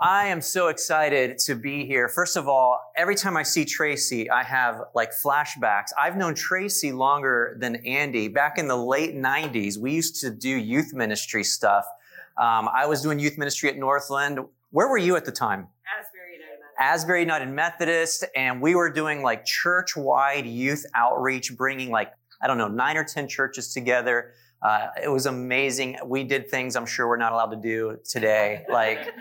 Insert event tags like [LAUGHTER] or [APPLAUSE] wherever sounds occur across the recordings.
I am so excited to be here. First of all, every time I see Tracy, I have like flashbacks. I've known Tracy longer than Andy. Back in the late 90s, we used to do youth ministry stuff. Um, I was doing youth ministry at Northland. Where were you at the time? Asbury United Methodist. Asbury United Methodist, and we were doing like church wide youth outreach, bringing like, I don't know, nine or 10 churches together. Uh, it was amazing. We did things I'm sure we're not allowed to do today. [LAUGHS] Like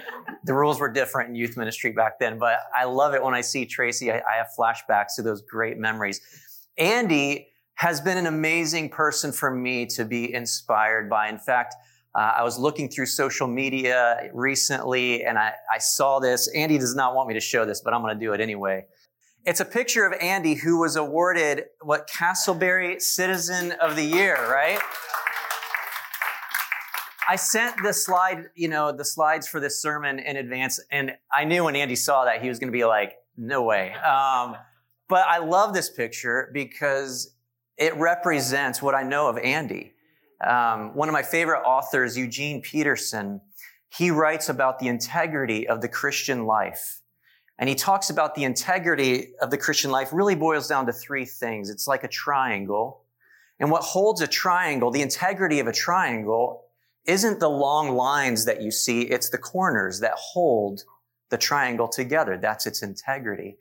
the rules were different in youth ministry back then, but I love it when I see Tracy. I, I have flashbacks to those great memories. Andy has been an amazing person for me to be inspired by. In fact, uh, I was looking through social media recently and I, I saw this. Andy does not want me to show this, but I'm going to do it anyway. It's a picture of Andy who was awarded what Casselberry Citizen of the Year, right? I sent the slide, you know, the slides for this sermon in advance, and I knew when Andy saw that he was going to be like, "No way." Um, but I love this picture because it represents what I know of Andy. Um, one of my favorite authors, Eugene Peterson, he writes about the integrity of the Christian life. And he talks about the integrity of the Christian life really boils down to three things. It's like a triangle. And what holds a triangle, the integrity of a triangle, isn't the long lines that you see, it's the corners that hold the triangle together. That's its integrity.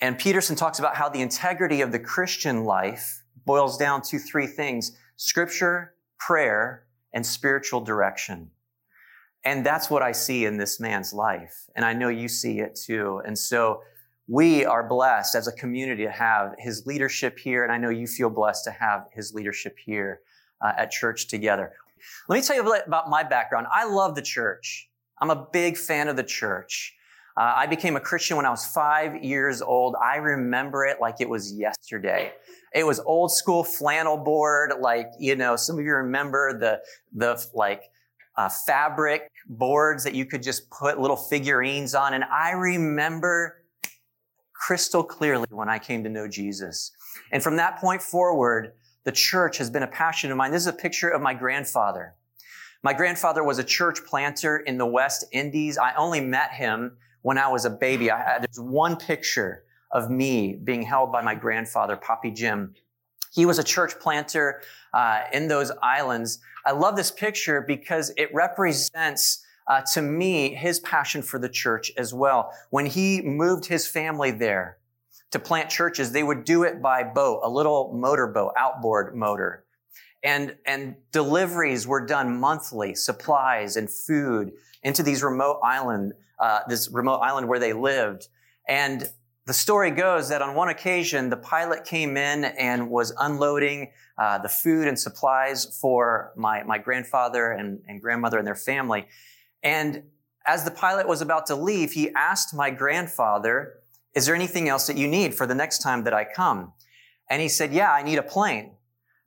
And Peterson talks about how the integrity of the Christian life boils down to three things scripture, prayer, and spiritual direction. And that's what I see in this man's life. And I know you see it too. And so we are blessed as a community to have his leadership here. And I know you feel blessed to have his leadership here uh, at church together. Let me tell you about my background. I love the church. I'm a big fan of the church. Uh, I became a Christian when I was five years old. I remember it like it was yesterday. It was old school flannel board, like, you know, some of you remember the, the, like, uh, fabric boards that you could just put little figurines on. And I remember crystal clearly when I came to know Jesus. And from that point forward, the church has been a passion of mine. This is a picture of my grandfather. My grandfather was a church planter in the West Indies. I only met him when I was a baby. I had, there's one picture of me being held by my grandfather, Poppy Jim. He was a church planter uh, in those islands. I love this picture because it represents uh, to me his passion for the church as well. When he moved his family there, to plant churches, they would do it by boat, a little motor boat, outboard motor. And, and deliveries were done monthly, supplies and food into these remote island, uh, this remote island where they lived. And the story goes that on one occasion, the pilot came in and was unloading uh, the food and supplies for my, my grandfather and, and grandmother and their family. And as the pilot was about to leave, he asked my grandfather is there anything else that you need for the next time that I come? And he said, Yeah, I need a plane.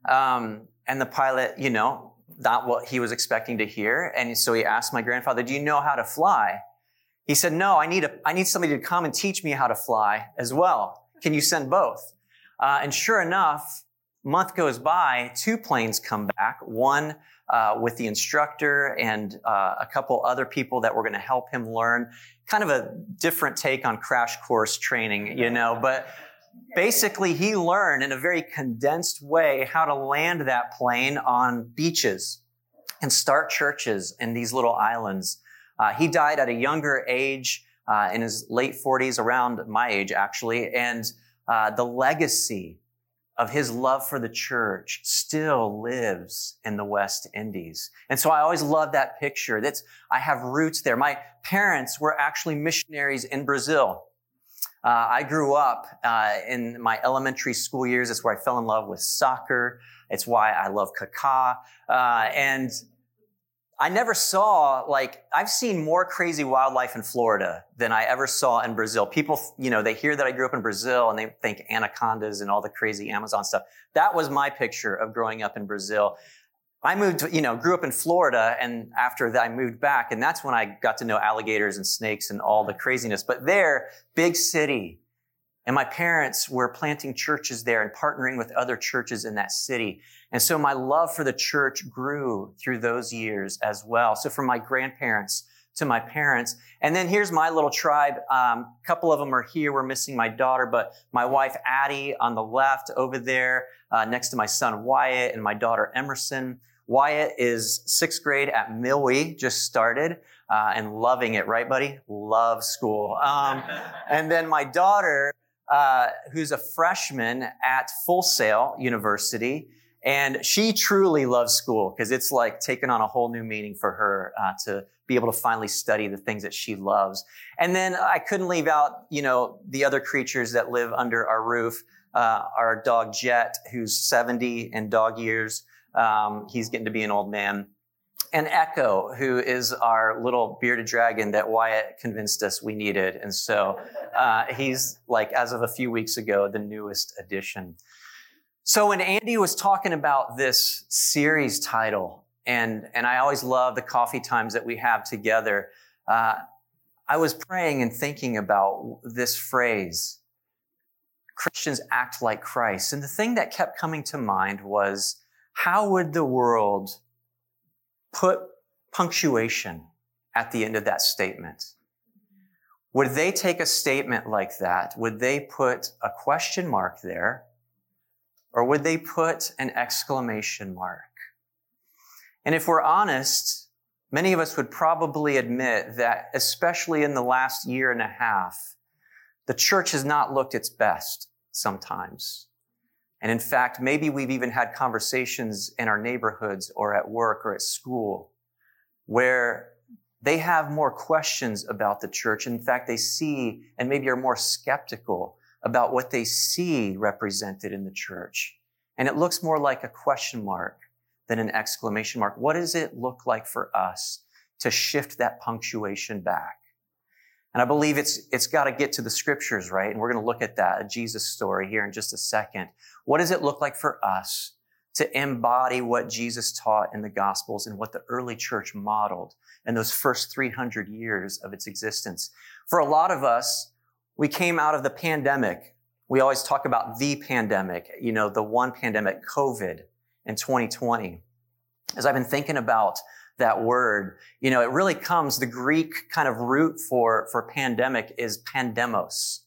Um, and the pilot, you know, not what he was expecting to hear. And so he asked my grandfather, Do you know how to fly? He said, No, I need, a, I need somebody to come and teach me how to fly as well. Can you send both? Uh, and sure enough, month goes by, two planes come back, one uh, with the instructor and uh, a couple other people that were going to help him learn. Kind of a different take on crash course training, you know, but basically he learned in a very condensed way how to land that plane on beaches and start churches in these little islands. Uh, he died at a younger age, uh, in his late 40s, around my age actually, and uh, the legacy of his love for the church still lives in the West Indies. And so I always love that picture. That's, I have roots there. My parents were actually missionaries in Brazil. Uh, I grew up uh, in my elementary school years. That's where I fell in love with soccer. It's why I love Kaká. Uh, and I never saw, like, I've seen more crazy wildlife in Florida than I ever saw in Brazil. People, you know, they hear that I grew up in Brazil and they think anacondas and all the crazy Amazon stuff. That was my picture of growing up in Brazil. I moved, you know, grew up in Florida and after that I moved back and that's when I got to know alligators and snakes and all the craziness. But there, big city, and my parents were planting churches there and partnering with other churches in that city. And so my love for the church grew through those years as well. So from my grandparents to my parents. And then here's my little tribe. Um, a couple of them are here. We're missing my daughter, but my wife Addie on the left over there, uh, next to my son Wyatt and my daughter Emerson. Wyatt is sixth grade at Milwee, just started, uh, and loving it, right, buddy? Love school. Um, and then my daughter, uh, who's a freshman at Full Sail University, and she truly loves school because it's like taken on a whole new meaning for her uh, to be able to finally study the things that she loves. And then I couldn't leave out, you know, the other creatures that live under our roof. Uh, our dog Jet, who's 70 in dog years. Um, he's getting to be an old man. And Echo, who is our little bearded dragon that Wyatt convinced us we needed. And so uh, he's like, as of a few weeks ago, the newest addition. So when Andy was talking about this series title, and, and I always love the coffee times that we have together, uh, I was praying and thinking about this phrase Christians act like Christ. And the thing that kept coming to mind was how would the world put punctuation at the end of that statement? Would they take a statement like that? Would they put a question mark there? Or would they put an exclamation mark? And if we're honest, many of us would probably admit that, especially in the last year and a half, the church has not looked its best sometimes. And in fact, maybe we've even had conversations in our neighborhoods or at work or at school where they have more questions about the church. In fact, they see and maybe are more skeptical about what they see represented in the church. And it looks more like a question mark than an exclamation mark. What does it look like for us to shift that punctuation back? And I believe it's, it's got to get to the scriptures, right? And we're going to look at that, a Jesus story here in just a second. What does it look like for us to embody what Jesus taught in the gospels and what the early church modeled in those first 300 years of its existence? For a lot of us, we came out of the pandemic. We always talk about the pandemic, you know, the one pandemic, COVID in 2020. As I've been thinking about that word, you know, it really comes, the Greek kind of root for, for pandemic is pandemos.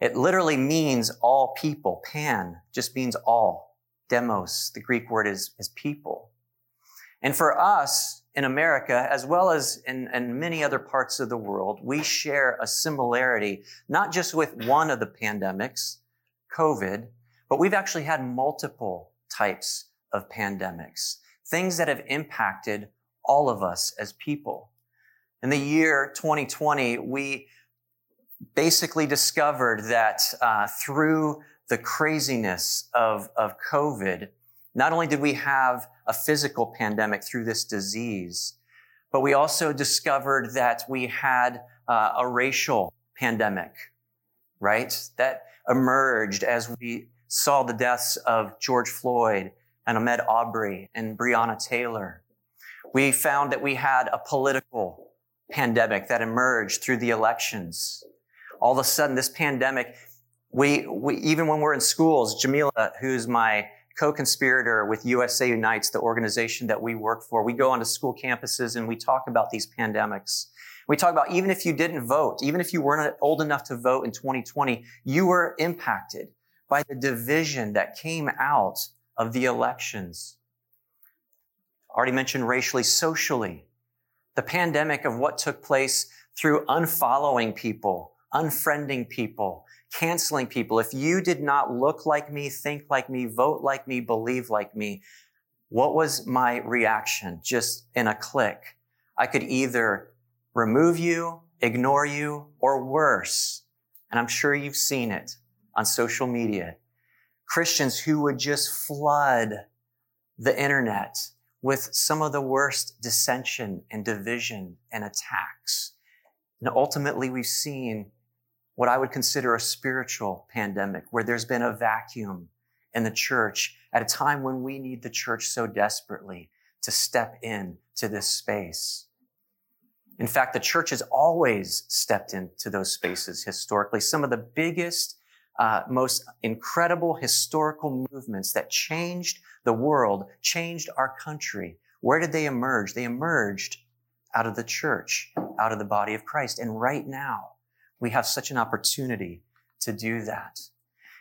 It literally means all people. Pan just means all. Demos, the Greek word is, is people. And for us in America, as well as in, in many other parts of the world, we share a similarity, not just with one of the pandemics, COVID, but we've actually had multiple types of pandemics, things that have impacted all of us as people. In the year 2020, we basically discovered that uh, through the craziness of, of COVID, not only did we have a physical pandemic through this disease, but we also discovered that we had uh, a racial pandemic, right? That emerged as we saw the deaths of George Floyd and Ahmaud Arbery and Breonna Taylor. We found that we had a political pandemic that emerged through the elections. All of a sudden, this pandemic, we, we even when we're in schools, Jamila, who's my co-conspirator with USA Unites, the organization that we work for, we go onto school campuses and we talk about these pandemics. We talk about even if you didn't vote, even if you weren't old enough to vote in 2020, you were impacted by the division that came out of the elections already mentioned racially, socially. The pandemic of what took place through unfollowing people, unfriending people, canceling people. If you did not look like me, think like me, vote like me, believe like me, what was my reaction? Just in a click. I could either remove you, ignore you, or worse. And I'm sure you've seen it on social media. Christians who would just flood the internet with some of the worst dissension and division and attacks. And ultimately, we've seen what I would consider a spiritual pandemic where there's been a vacuum in the church at a time when we need the church so desperately to step in to this space. In fact, the church has always stepped into those spaces historically. Some of the biggest, uh, most incredible historical movements that changed the world, changed our country. Where did they emerge? They emerged out of the church, out of the body of Christ. And right now, we have such an opportunity to do that.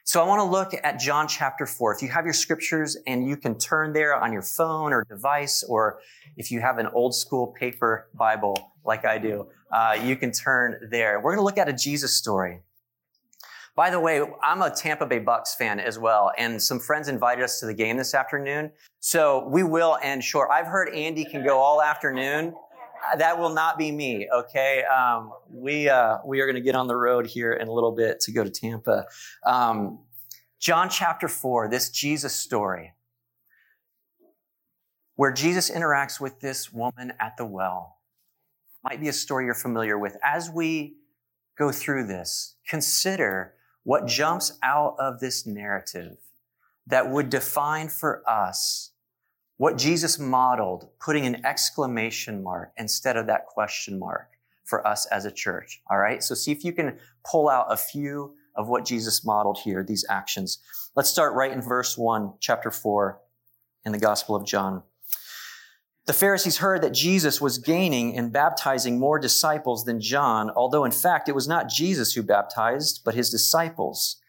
So I want to look at John chapter 4. If you have your scriptures and you can turn there on your phone or device, or if you have an old school paper Bible like I do, uh, you can turn there. We're going to look at a Jesus story. By the way, I'm a Tampa Bay Bucks fan as well, and some friends invited us to the game this afternoon. So we will end short. I've heard Andy can go all afternoon. That will not be me. Okay, um, we uh, we are going to get on the road here in a little bit to go to Tampa. Um, John chapter four, this Jesus story, where Jesus interacts with this woman at the well, might be a story you're familiar with. As we go through this, consider what jumps out of this narrative that would define for us what Jesus modeled, putting an exclamation mark instead of that question mark for us as a church. All right. So see if you can pull out a few of what Jesus modeled here, these actions. Let's start right in verse one, chapter four in the Gospel of John. The Pharisees heard that Jesus was gaining and baptizing more disciples than John, although in fact it was not Jesus who baptized, but his disciples.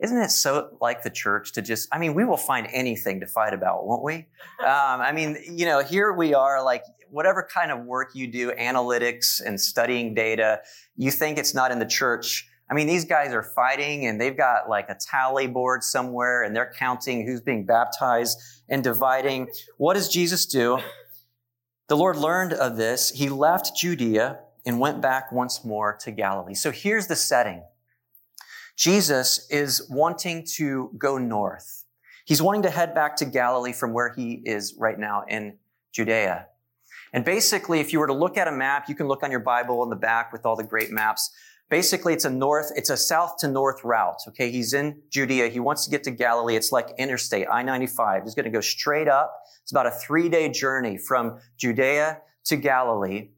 Isn't it so like the church to just, I mean, we will find anything to fight about, won't we? Um, I mean, you know, here we are, like, whatever kind of work you do, analytics and studying data, you think it's not in the church. I mean, these guys are fighting and they've got like a tally board somewhere and they're counting who's being baptized and dividing. What does Jesus do? The Lord learned of this. He left Judea and went back once more to Galilee. So here's the setting. Jesus is wanting to go north. He's wanting to head back to Galilee from where he is right now in Judea. And basically, if you were to look at a map, you can look on your Bible in the back with all the great maps. Basically, it's a north, it's a south to north route. Okay. He's in Judea. He wants to get to Galilee. It's like interstate I-95. He's going to go straight up it's about a three day journey from Judea to Galilee.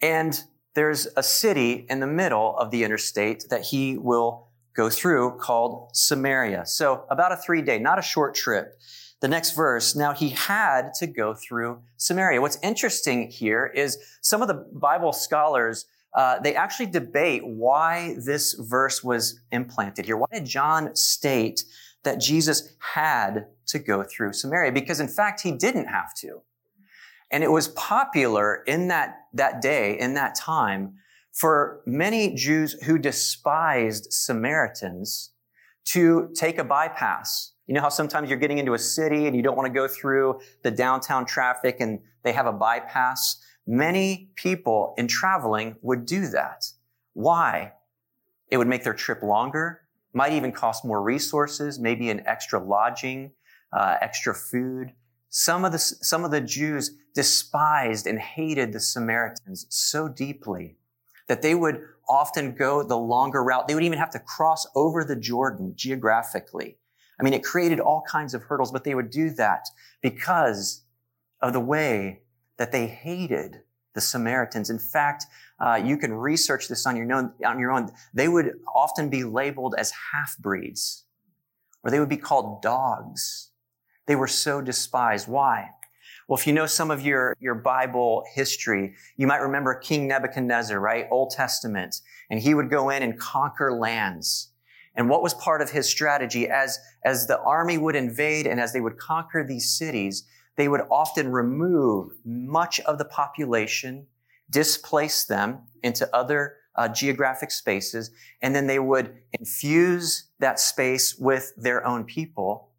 And there's a city in the middle of the interstate that he will go through called Samaria. So about a three day, not a short trip. The next verse, now he had to go through Samaria. What's interesting here is some of the Bible scholars, uh, they actually debate why this verse was implanted here. Why did John state that Jesus had to go through Samaria because in fact he didn't have to. And it was popular in that, that day, in that time, for many Jews who despised Samaritans to take a bypass. You know how sometimes you're getting into a city and you don't want to go through the downtown traffic and they have a bypass? Many people in traveling would do that. Why? It would make their trip longer might even cost more resources, maybe an extra lodging, uh, extra food. Some of the some of the Jews despised and hated the Samaritans so deeply that they would often go the longer route. They would even have to cross over the Jordan geographically. I mean, it created all kinds of hurdles, but they would do that because of the way that they hated the Samaritans. In fact, uh, you can research this on your, own, on your own. They would often be labeled as half breeds, or they would be called dogs. They were so despised. Why? Well, if you know some of your, your Bible history, you might remember King Nebuchadnezzar, right? Old Testament. And he would go in and conquer lands. And what was part of his strategy as, as the army would invade and as they would conquer these cities, they would often remove much of the population, displace them into other uh, geographic spaces, and then they would infuse that space with their own people.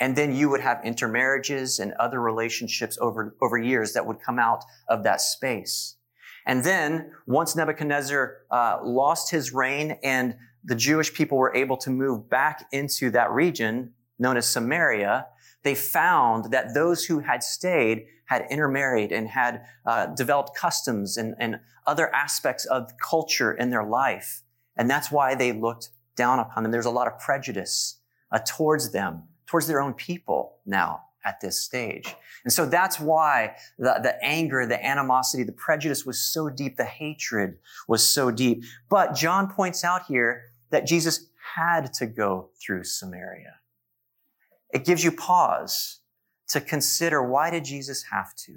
And then you would have intermarriages and other relationships over, over years that would come out of that space. And then once Nebuchadnezzar uh, lost his reign and the Jewish people were able to move back into that region known as Samaria, they found that those who had stayed had intermarried and had uh, developed customs and, and other aspects of culture in their life. And that's why they looked down upon them. There's a lot of prejudice uh, towards them, towards their own people now at this stage. And so that's why the, the anger, the animosity, the prejudice was so deep. The hatred was so deep. But John points out here that Jesus had to go through Samaria. It gives you pause to consider why did Jesus have to?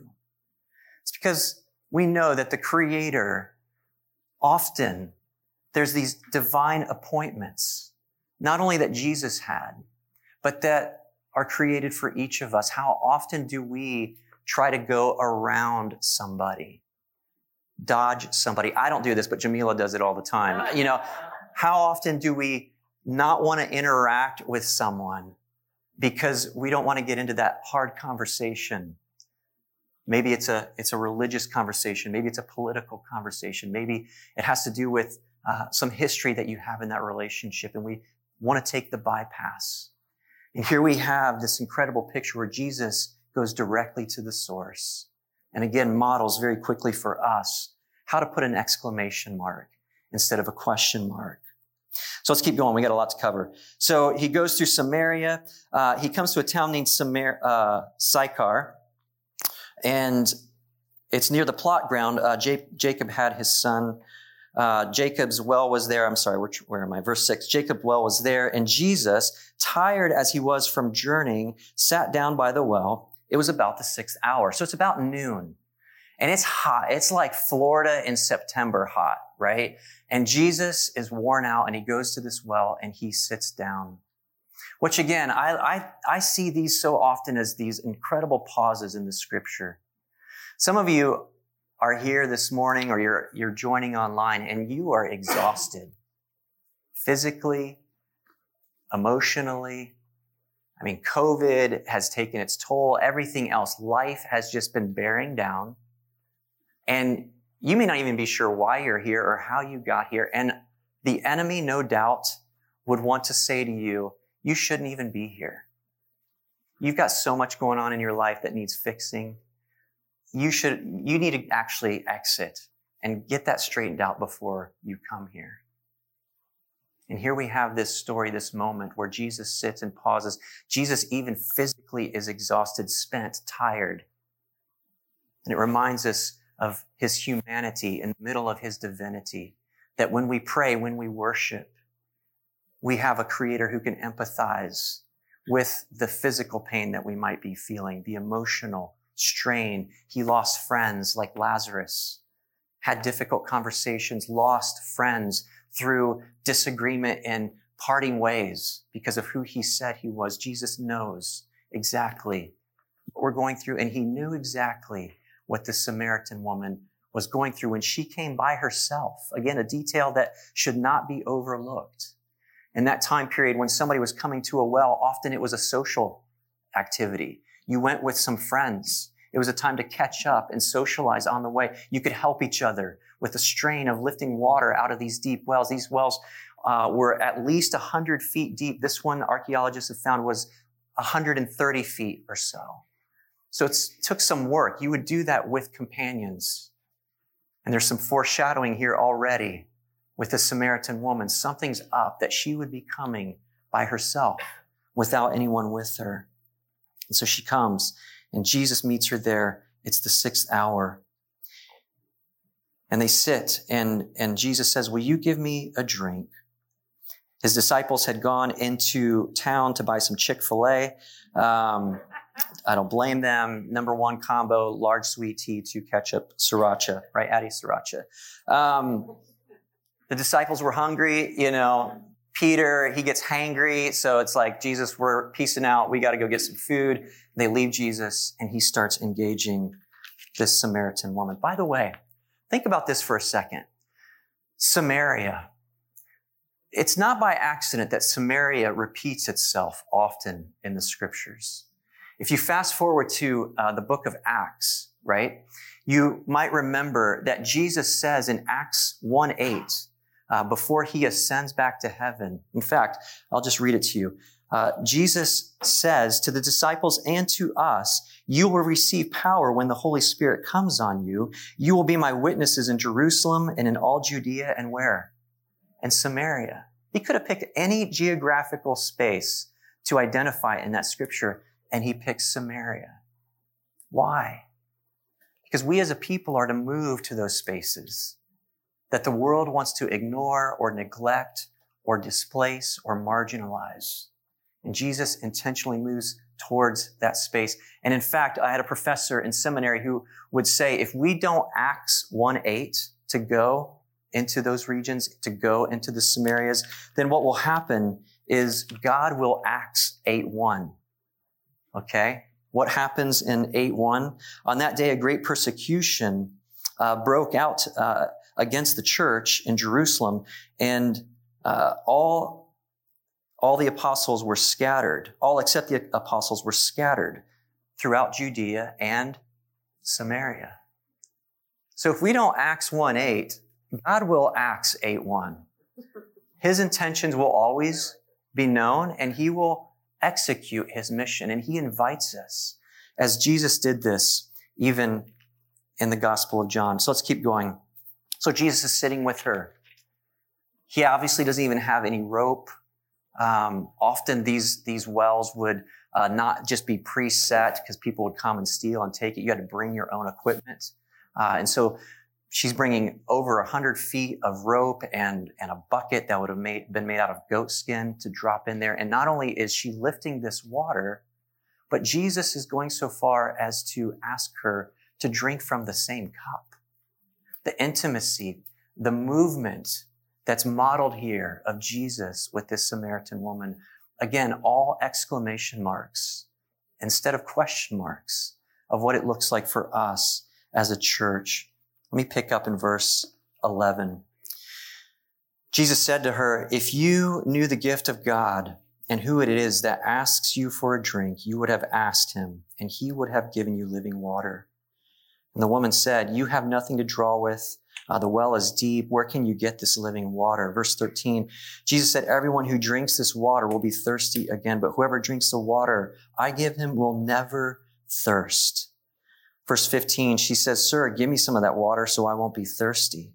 It's because we know that the creator often there's these divine appointments, not only that Jesus had, but that are created for each of us. How often do we try to go around somebody? Dodge somebody. I don't do this, but Jamila does it all the time. You know, how often do we not want to interact with someone because we don't want to get into that hard conversation? Maybe it's a, it's a religious conversation. Maybe it's a political conversation. Maybe it has to do with uh, some history that you have in that relationship and we want to take the bypass. And here we have this incredible picture where Jesus goes directly to the source and again models very quickly for us how to put an exclamation mark instead of a question mark. So let's keep going. We got a lot to cover. So he goes through Samaria. Uh, he comes to a town named Samar, uh, Sychar, and it's near the plot ground. Uh, J- Jacob had his son uh, Jacob's well was there. I'm sorry, where am I? Verse six. Jacob's well was there, and Jesus, tired as he was from journeying, sat down by the well. It was about the sixth hour, so it's about noon, and it's hot. It's like Florida in September hot, right? And Jesus is worn out, and he goes to this well and he sits down. Which again, I, I, I see these so often as these incredible pauses in the scripture. Some of you are here this morning or you're, you're joining online and you are exhausted physically, emotionally. I mean, COVID has taken its toll. Everything else, life has just been bearing down. And you may not even be sure why you're here or how you got here. And the enemy, no doubt, would want to say to you, you shouldn't even be here. You've got so much going on in your life that needs fixing you should, you need to actually exit and get that straightened out before you come here. And here we have this story, this moment where Jesus sits and pauses. Jesus even physically is exhausted, spent, tired. And it reminds us of his humanity in the middle of his divinity. That when we pray, when we worship, we have a creator who can empathize with the physical pain that we might be feeling, the emotional strain. He lost friends like Lazarus, had difficult conversations, lost friends through disagreement and parting ways because of who he said he was. Jesus knows exactly what we're going through, and he knew exactly what the Samaritan woman was going through when she came by herself. Again, a detail that should not be overlooked. In that time period when somebody was coming to a well, often it was a social activity. You went with some friends. It was a time to catch up and socialize on the way. You could help each other with the strain of lifting water out of these deep wells. These wells uh, were at least 100 feet deep. This one archaeologists have found was 130 feet or so. So it took some work. You would do that with companions. And there's some foreshadowing here already with the Samaritan woman. Something's up that she would be coming by herself without anyone with her. And so she comes, and Jesus meets her there. It's the sixth hour. And they sit, and, and Jesus says, Will you give me a drink? His disciples had gone into town to buy some Chick fil A. Um, I don't blame them. Number one combo, large sweet tea, two ketchup, sriracha, right? Addie sriracha. Um, the disciples were hungry, you know, Peter, he gets hangry. So it's like, Jesus, we're piecing out. We got to go get some food. They leave Jesus and he starts engaging this Samaritan woman. By the way, think about this for a second. Samaria. It's not by accident that Samaria repeats itself often in the scriptures. If you fast forward to uh, the book of Acts, right, you might remember that Jesus says in Acts 1 8, uh, before he ascends back to heaven. In fact, I'll just read it to you. Uh, Jesus says to the disciples and to us, you will receive power when the Holy Spirit comes on you. You will be my witnesses in Jerusalem and in all Judea and where? And Samaria. He could have picked any geographical space to identify in that scripture, and he picks Samaria. Why? Because we as a people are to move to those spaces that the world wants to ignore or neglect or displace or marginalize. And Jesus intentionally moves towards that space. And in fact, I had a professor in seminary who would say, if we don't Acts 1 8 to go into those regions, to go into the Samarias, then what will happen is God will Acts 8 1. Okay? What happens in 8 1? On that day, a great persecution uh, broke out uh, against the church in Jerusalem, and uh, all, all the apostles were scattered. All except the apostles were scattered throughout Judea and Samaria. So if we don't Acts 1 8, God will Acts 8 1. His intentions will always be known and he will execute his mission. And he invites us, as Jesus did this even in the Gospel of John. So let's keep going. So Jesus is sitting with her. He obviously doesn't even have any rope. Um, often these, these wells would uh, not just be preset because people would come and steal and take it. You had to bring your own equipment. Uh, and so she's bringing over 100 feet of rope and, and a bucket that would have made, been made out of goat skin to drop in there. And not only is she lifting this water, but Jesus is going so far as to ask her to drink from the same cup. The intimacy, the movement that's modeled here of Jesus with this Samaritan woman. Again, all exclamation marks instead of question marks of what it looks like for us as a church. Let me pick up in verse 11. Jesus said to her, If you knew the gift of God and who it is that asks you for a drink, you would have asked him, and he would have given you living water. And the woman said, You have nothing to draw with. Uh, the well is deep. Where can you get this living water? Verse 13, Jesus said, Everyone who drinks this water will be thirsty again, but whoever drinks the water I give him will never thirst. Verse 15, she says, Sir, give me some of that water so I won't be thirsty.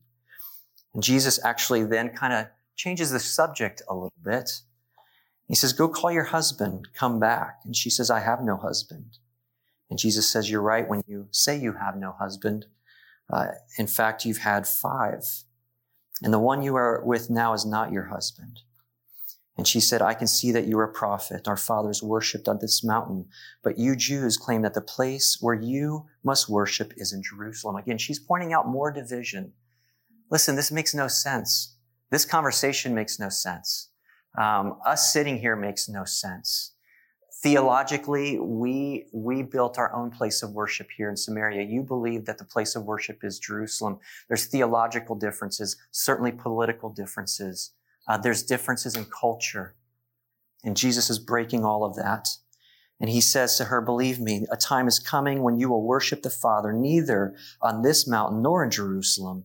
And Jesus actually then kind of changes the subject a little bit. He says, Go call your husband, come back. And she says, I have no husband. And Jesus says, You're right when you say you have no husband. Uh, in fact, you've had five. And the one you are with now is not your husband. And she said, I can see that you are a prophet. Our fathers worshiped on this mountain, but you Jews claim that the place where you must worship is in Jerusalem. Again, she's pointing out more division. Listen, this makes no sense. This conversation makes no sense. Um, us sitting here makes no sense. Theologically, we, we built our own place of worship here in Samaria. You believe that the place of worship is Jerusalem. There's theological differences, certainly political differences. Uh, there's differences in culture. And Jesus is breaking all of that. And he says to her, believe me, a time is coming when you will worship the Father neither on this mountain nor in Jerusalem.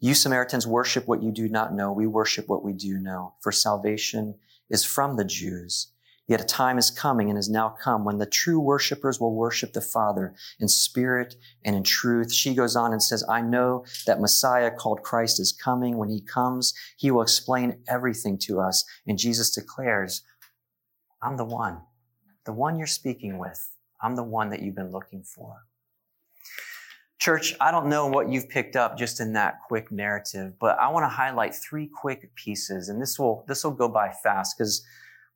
You Samaritans worship what you do not know. We worship what we do know. For salvation is from the Jews. Yet a time is coming and has now come when the true worshipers will worship the Father in spirit and in truth. She goes on and says, I know that Messiah called Christ is coming. When he comes, he will explain everything to us. And Jesus declares, I'm the one, the one you're speaking with. I'm the one that you've been looking for. Church, I don't know what you've picked up just in that quick narrative, but I want to highlight three quick pieces, and this will this will go by fast because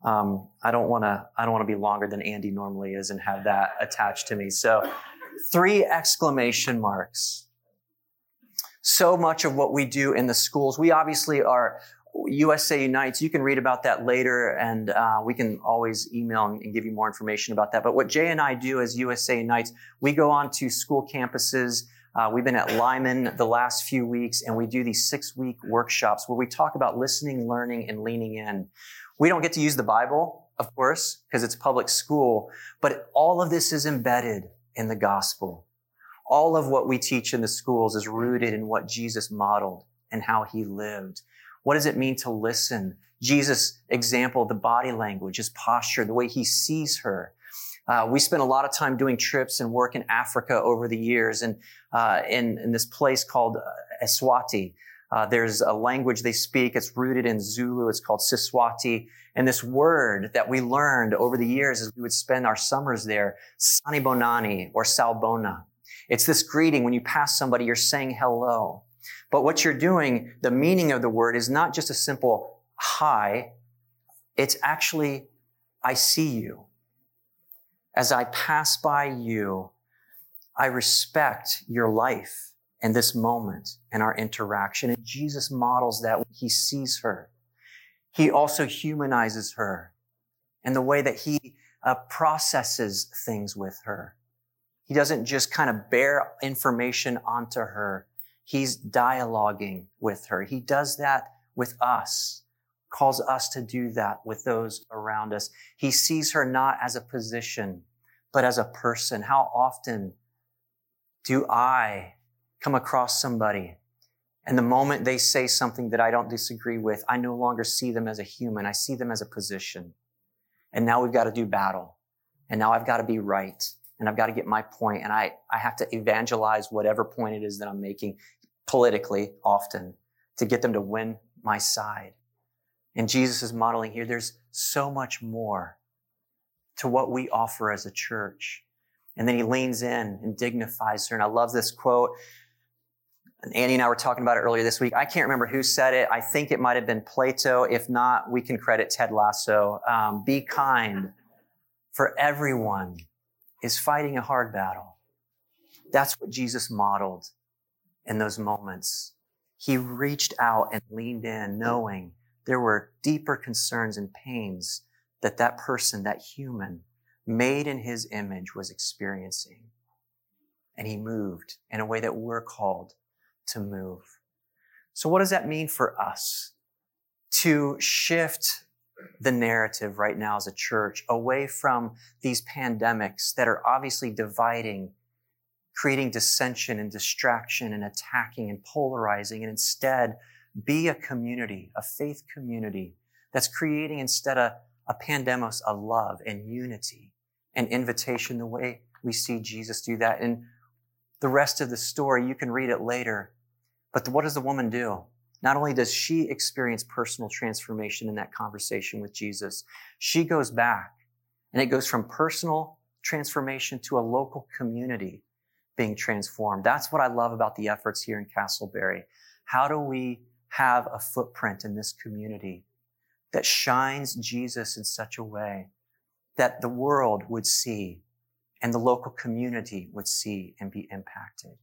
um, I don't want to I don't want to be longer than Andy normally is and have that attached to me. So, three exclamation marks. So much of what we do in the schools, we obviously are USA Unites. You can read about that later, and uh, we can always email and give you more information about that. But what Jay and I do as USA Unites, we go on to school campuses. Uh, we've been at Lyman the last few weeks, and we do these six week workshops where we talk about listening, learning, and leaning in. We don't get to use the Bible, of course, because it's public school, but all of this is embedded in the gospel. All of what we teach in the schools is rooted in what Jesus modeled and how he lived. What does it mean to listen? Jesus' example, the body language, his posture, the way he sees her. Uh, we spent a lot of time doing trips and work in Africa over the years and uh, in, in, this place called uh, Eswati. Uh, there's a language they speak. It's rooted in Zulu. It's called Siswati. And this word that we learned over the years as we would spend our summers there, Sanibonani or Sawubona. It's this greeting. When you pass somebody, you're saying hello. But what you're doing, the meaning of the word is not just a simple hi. It's actually, I see you. As I pass by you, I respect your life and this moment and our interaction. And Jesus models that he sees her. He also humanizes her and the way that he uh, processes things with her. He doesn't just kind of bear information onto her. He's dialoguing with her. He does that with us, calls us to do that with those around us. He sees her not as a position, but as a person. How often do I come across somebody and the moment they say something that I don't disagree with, I no longer see them as a human. I see them as a position. And now we've got to do battle. And now I've got to be right. And I've got to get my point. And I, I have to evangelize whatever point it is that I'm making politically often to get them to win my side. And Jesus is modeling here. There's so much more to what we offer as a church. And then he leans in and dignifies her. And I love this quote. And Andy and I were talking about it earlier this week. I can't remember who said it. I think it might have been Plato. If not, we can credit Ted Lasso. Um, be kind, for everyone is fighting a hard battle. That's what Jesus modeled in those moments. He reached out and leaned in, knowing there were deeper concerns and pains that that person, that human, made in his image was experiencing. And he moved in a way that we're called to move. So what does that mean for us? To shift the narrative right now as a church away from these pandemics that are obviously dividing, creating dissension and distraction and attacking and polarizing, and instead be a community, a faith community that's creating instead of a pandemos, a love and unity and invitation the way we see Jesus do that. And the rest of the story, you can read it later. But what does the woman do? Not only does she experience personal transformation in that conversation with Jesus, she goes back and it goes from personal transformation to a local community being transformed. That's what I love about the efforts here in Casselberry. How do we have a footprint in this community that shines Jesus in such a way that the world would see and the local community would see and be impacted?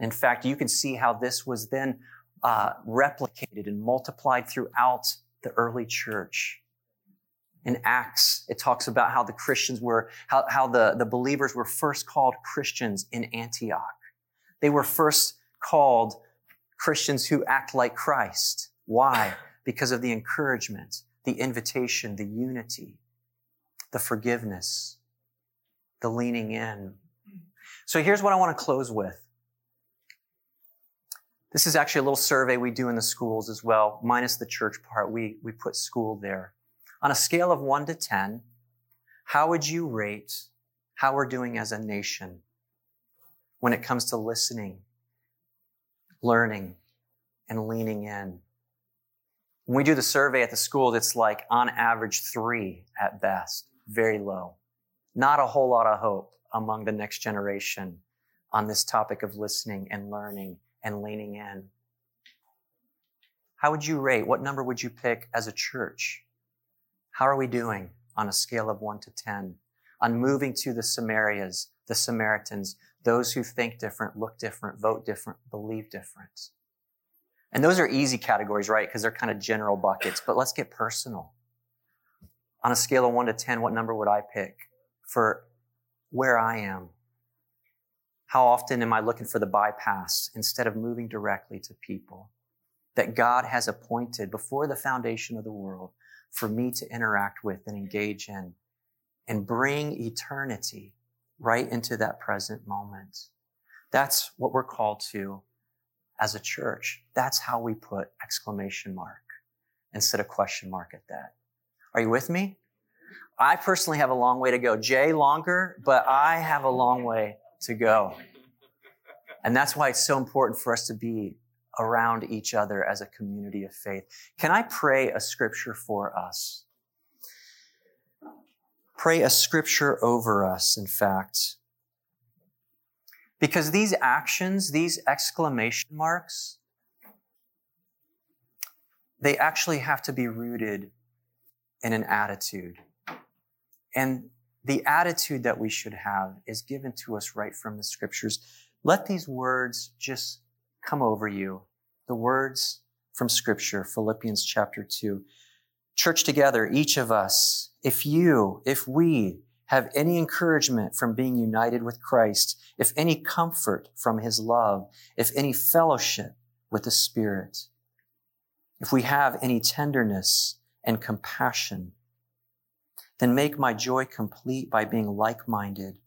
In fact, you can see how this was then uh, replicated and multiplied throughout the early church. In Acts, it talks about how the Christians were, how, how the, the believers were first called Christians in Antioch. They were first called Christians who act like Christ. Why? Because of the encouragement, the invitation, the unity, the forgiveness, the leaning in. So here's what I want to close with. This is actually a little survey we do in the schools as well, minus the church part. We, we put school there. On a scale of one to 10, how would you rate how we're doing as a nation when it comes to listening, learning, and leaning in? When we do the survey at the schools, it's like on average three at best, very low. Not a whole lot of hope among the next generation on this topic of listening and learning and leaning in. How would you rate? What number would you pick as a church? How are we doing on a scale of one to 10 on moving to the Samarias, the Samaritans, those who think different, look different, vote different, believe different? And those are easy categories, right? Because they're kind of general buckets, but let's get personal. On a scale of one to 10, what number would I pick for where I am how often am I looking for the bypass instead of moving directly to people that God has appointed before the foundation of the world for me to interact with and engage in and bring eternity right into that present moment? That's what we're called to as a church. That's how we put exclamation mark instead of question mark at that. Are you with me? I personally have a long way to go. Jay longer, but I have a long way to go. And that's why it's so important for us to be around each other as a community of faith. Can I pray a scripture for us? Pray a scripture over us, in fact. Because these actions, these exclamation marks, they actually have to be rooted in an attitude. And the attitude that we should have is given to us right from the scriptures. Let these words just come over you. The words from Scripture, Philippians chapter 2. Church together, each of us, if you, if we have any encouragement from being united with Christ, if any comfort from his love, if any fellowship with the Spirit, if we have any tenderness and compassion, then make my joy complete by being like-minded,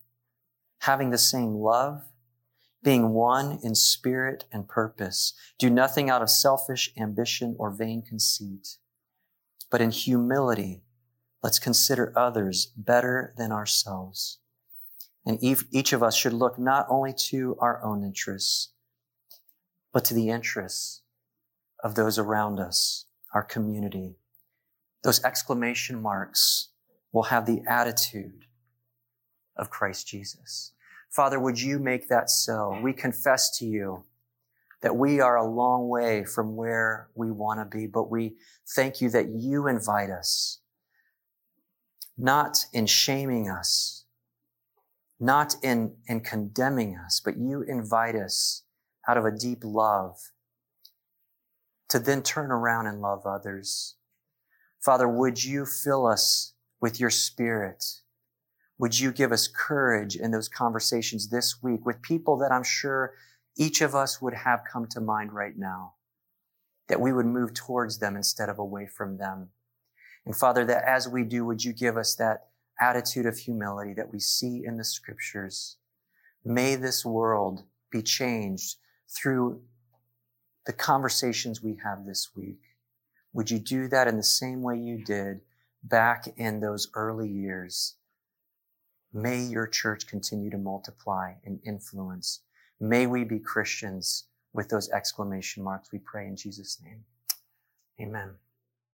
having the same love, being one in spirit and purpose. Do nothing out of selfish ambition or vain conceit, but in humility, let's consider others better than ourselves. And each of us should look not only to our own interests, but to the interests of those around us, our community. Those exclamation marks will have the attitude of Christ Jesus. Father, would you make that so? We confess to you that we are a long way from where we want to be, but we thank you that you invite us, not in shaming us, not in, in condemning us, but you invite us out of a deep love to then turn around and love others. Father, would you fill us with your spirit? Would you give us courage in those conversations this week with people that I'm sure each of us would have come to mind right now? That we would move towards them instead of away from them. And Father, that as we do, would you give us that attitude of humility that we see in the scriptures? May this world be changed through the conversations we have this week. Would you do that in the same way you did back in those early years? May your church continue to multiply and influence. May we be Christians with those exclamation marks. We pray in Jesus' name. Amen.